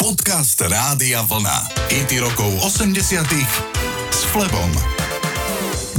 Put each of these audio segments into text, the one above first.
Podcast Rádia Vlna. IT rokov 80 s Flebom.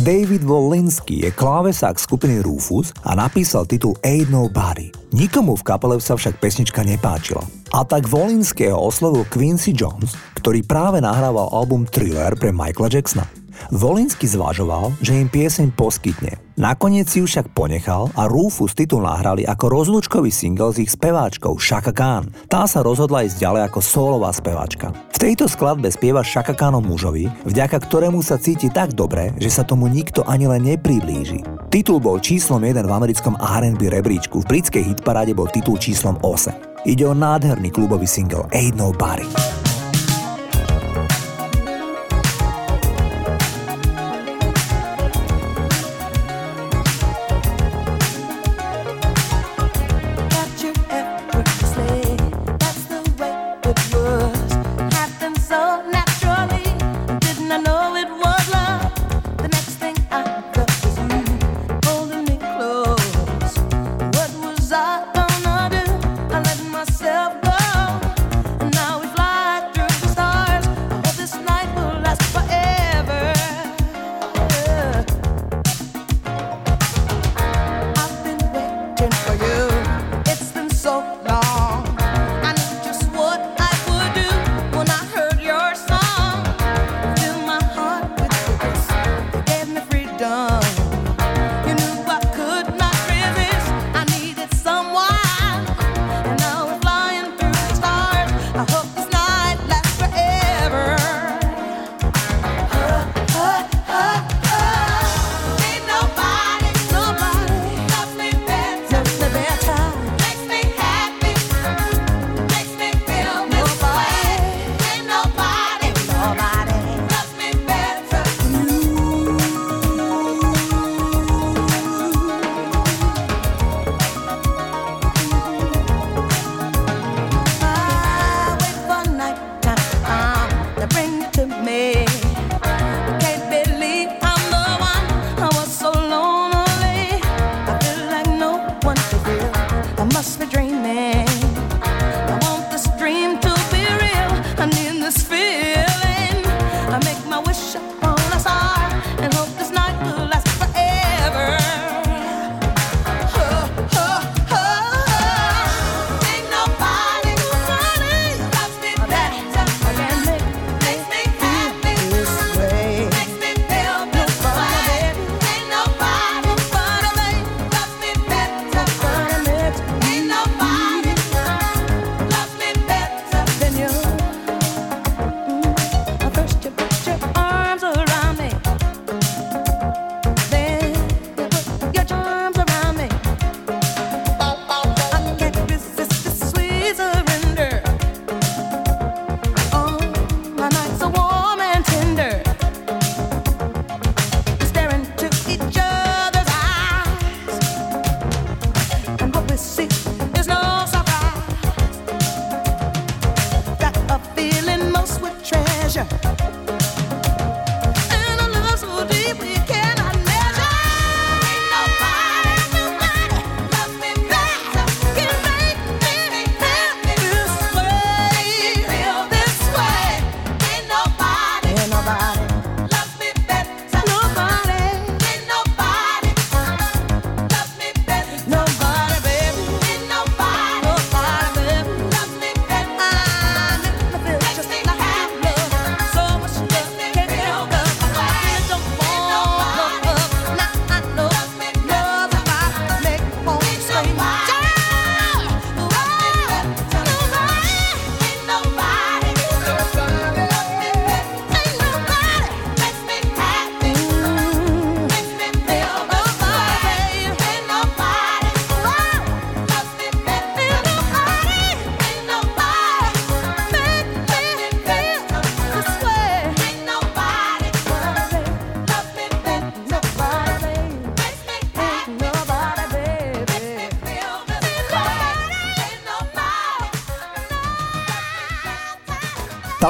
David Walensky je klávesák skupiny Rufus a napísal titul Ain't Nobody. Nikomu v kapele sa však pesnička nepáčila. A tak Wolinského oslovil Quincy Jones, ktorý práve nahrával album Thriller pre Michaela Jacksona. Volinsky zvažoval, že im pieseň poskytne. Nakoniec si ju však ponechal a Rufus titul nahrali ako rozlúčkový single s ich speváčkou Shaka Khan. Tá sa rozhodla ísť ďalej ako solová speváčka. V tejto skladbe spieva Shaka Khanom mužovi, vďaka ktorému sa cíti tak dobre, že sa tomu nikto ani len nepriblíži. Titul bol číslom 1 v americkom R&B rebríčku, v britskej hitparáde bol titul číslom 8. Ide o nádherný klubový single Ain't Nobody.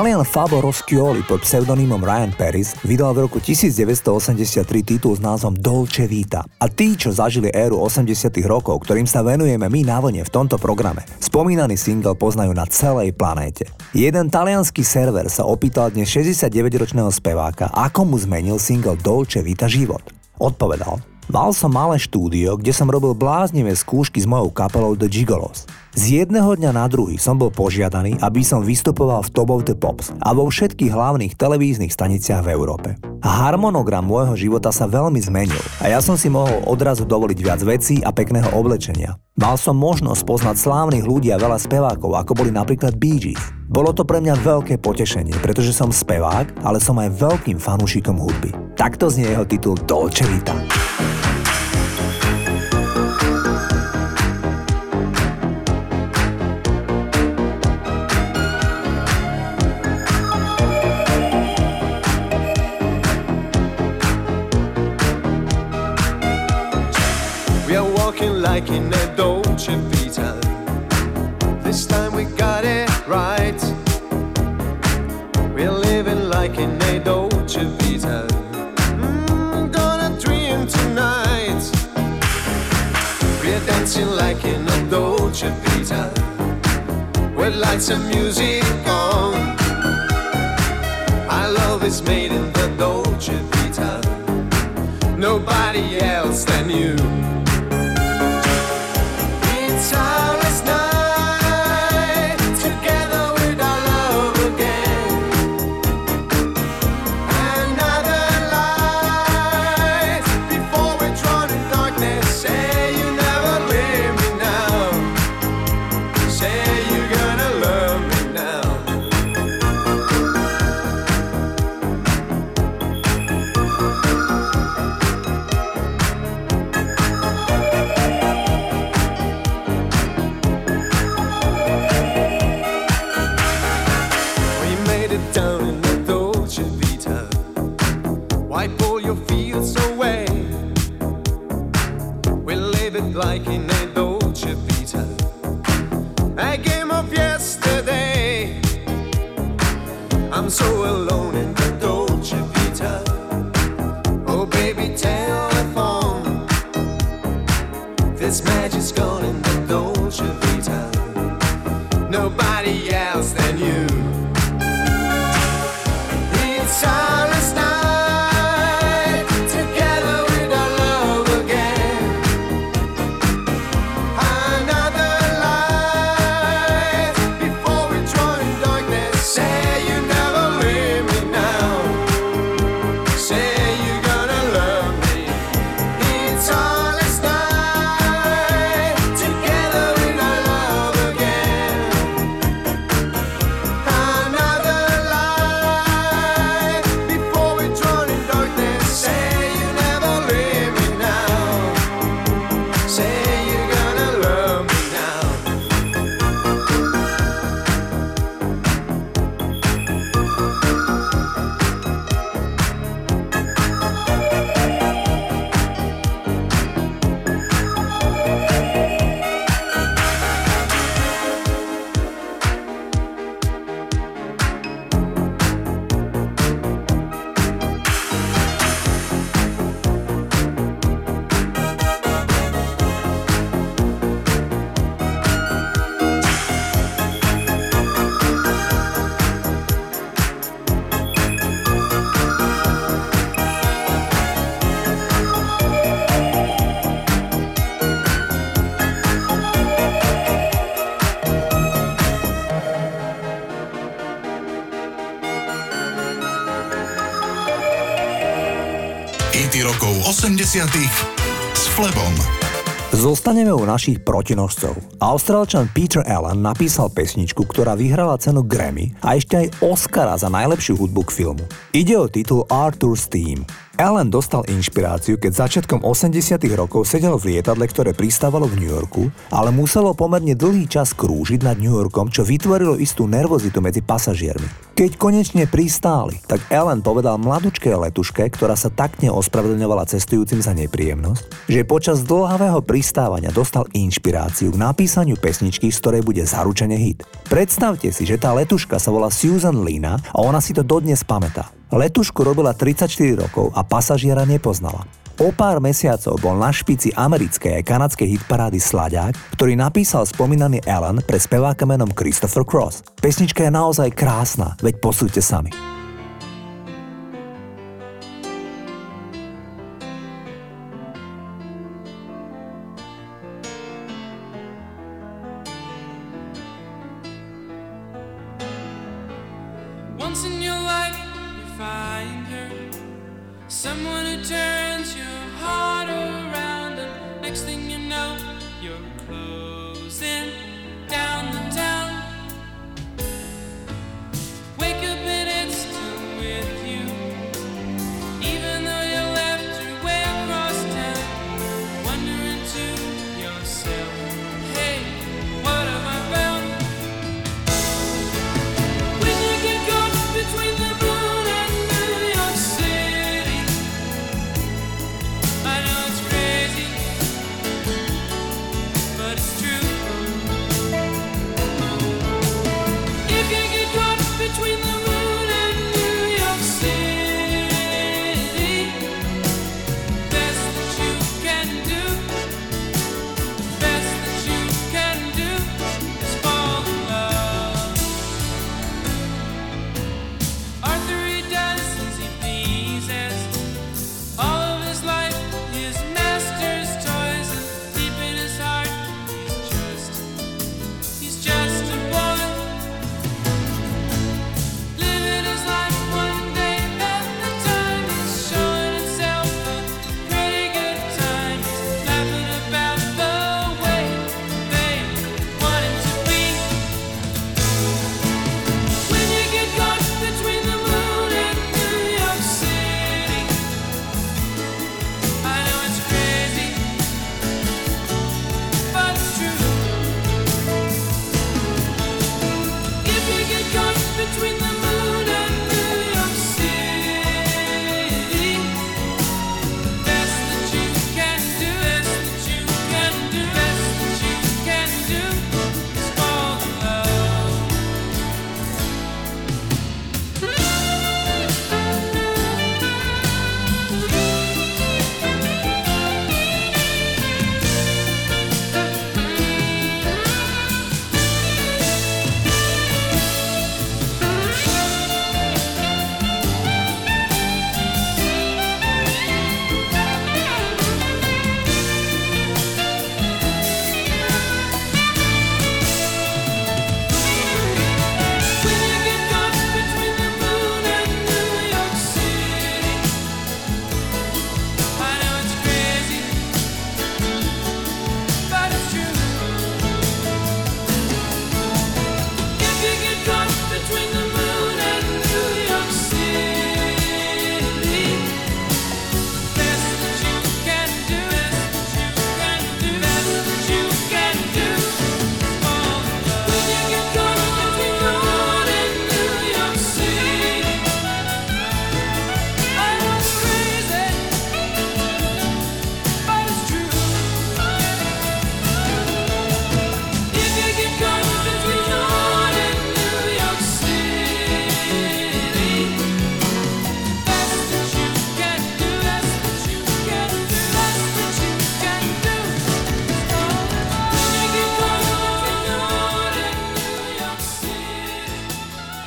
Talian Fabo Roscioli pod pseudonymom Ryan Paris vydal v roku 1983 titul s názvom Dolce Vita. A tí, čo zažili éru 80 rokov, ktorým sa venujeme my na vlne v tomto programe, spomínaný single poznajú na celej planéte. Jeden talianský server sa opýtal dnes 69-ročného speváka, ako mu zmenil single Dolce Vita život. Odpovedal, Mal som malé štúdio, kde som robil bláznivé skúšky s mojou kapelou The Gigolos. Z jedného dňa na druhý som bol požiadaný, aby som vystupoval v Top of the Pops a vo všetkých hlavných televíznych staniciach v Európe. Harmonogram môjho života sa veľmi zmenil a ja som si mohol odrazu dovoliť viac vecí a pekného oblečenia. Mal som možnosť poznať slávnych ľudí a veľa spevákov, ako boli napríklad Bee Gees. Bolo to pre mňa veľké potešenie, pretože som spevák, ale som aj veľkým fanúšikom hudby. Takto znie jeho titul Dolce Vita. With lights and music on. Our love is made in the Dolce Vita. Nobody else than you. Rokov 80 s Flebom. Zostaneme u našich protinožcov. Austrálčan Peter Allen napísal pesničku, ktorá vyhrala cenu Grammy a ešte aj Oscara za najlepšiu hudbu k filmu. Ide o titul Arthur's Theme. Allen dostal inšpiráciu, keď začiatkom 80 rokov sedel v lietadle, ktoré pristávalo v New Yorku, ale muselo pomerne dlhý čas krúžiť nad New Yorkom, čo vytvorilo istú nervozitu medzi pasažiermi. Keď konečne pristáli, tak Allen povedal mladučkej letuške, ktorá sa tak neospravedlňovala cestujúcim za nepríjemnosť, že počas dlhavého pristávania dostal inšpiráciu k napísaniu pesničky, z ktorej bude zaručene hit. Predstavte si, že tá letuška sa volá Susan Lina a ona si to dodnes pamätá. Letušku robila 34 rokov a pasažiera nepoznala. O pár mesiacov bol na špici americkej aj kanadskej hitparády Slaďák, ktorý napísal spomínaný Alan pre speváka menom Christopher Cross. Pesnička je naozaj krásna, veď posúďte sami. Someone who turns your heart.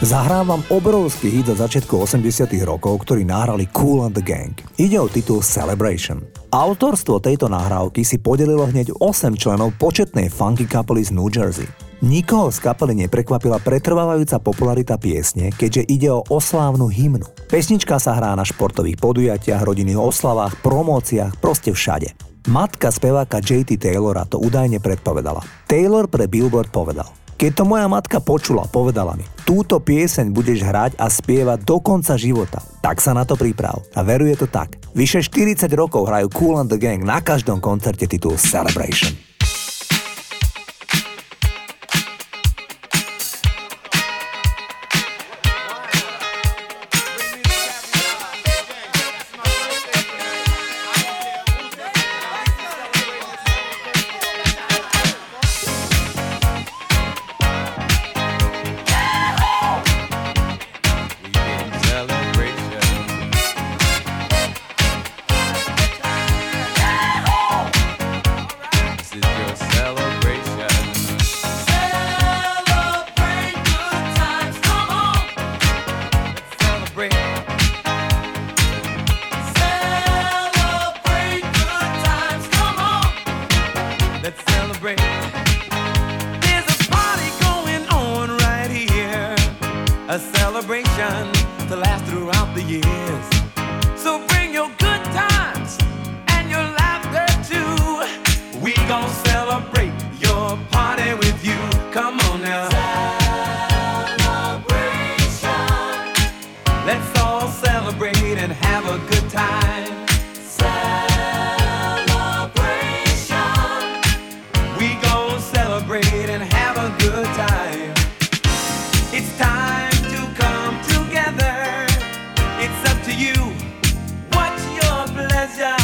Zahrávam obrovský hit za začiatku 80 rokov, ktorý nahrali Cool and the Gang. Ide o titul Celebration. Autorstvo tejto nahrávky si podelilo hneď 8 členov početnej funky kapely z New Jersey. Nikoho z kapely neprekvapila pretrvávajúca popularita piesne, keďže ide o oslávnu hymnu. Pesnička sa hrá na športových podujatiach, rodinných oslavách, promóciách, proste všade. Matka speváka JT Taylora to údajne predpovedala. Taylor pre Billboard povedal – keď to moja matka počula, povedala mi, túto pieseň budeš hrať a spievať do konca života. Tak sa na to priprav. A veruje to tak. Vyše 40 rokov hrajú Cool and the Gang na každom koncerte titul Celebration. generation to last throughout the years. So bring your good times and your laughter too. We gonna celebrate. Yeah.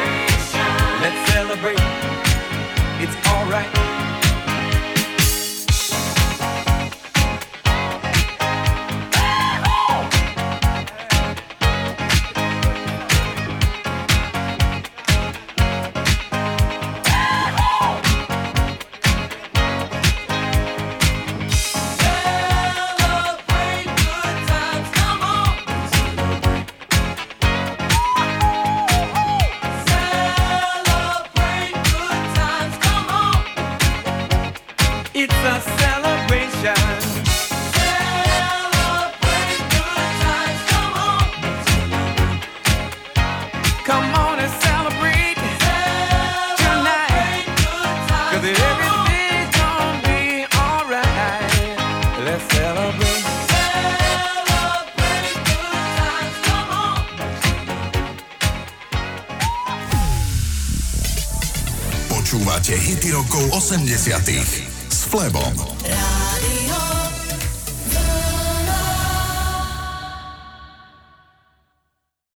celebrate. It's alright. rokov 80. s Flebom.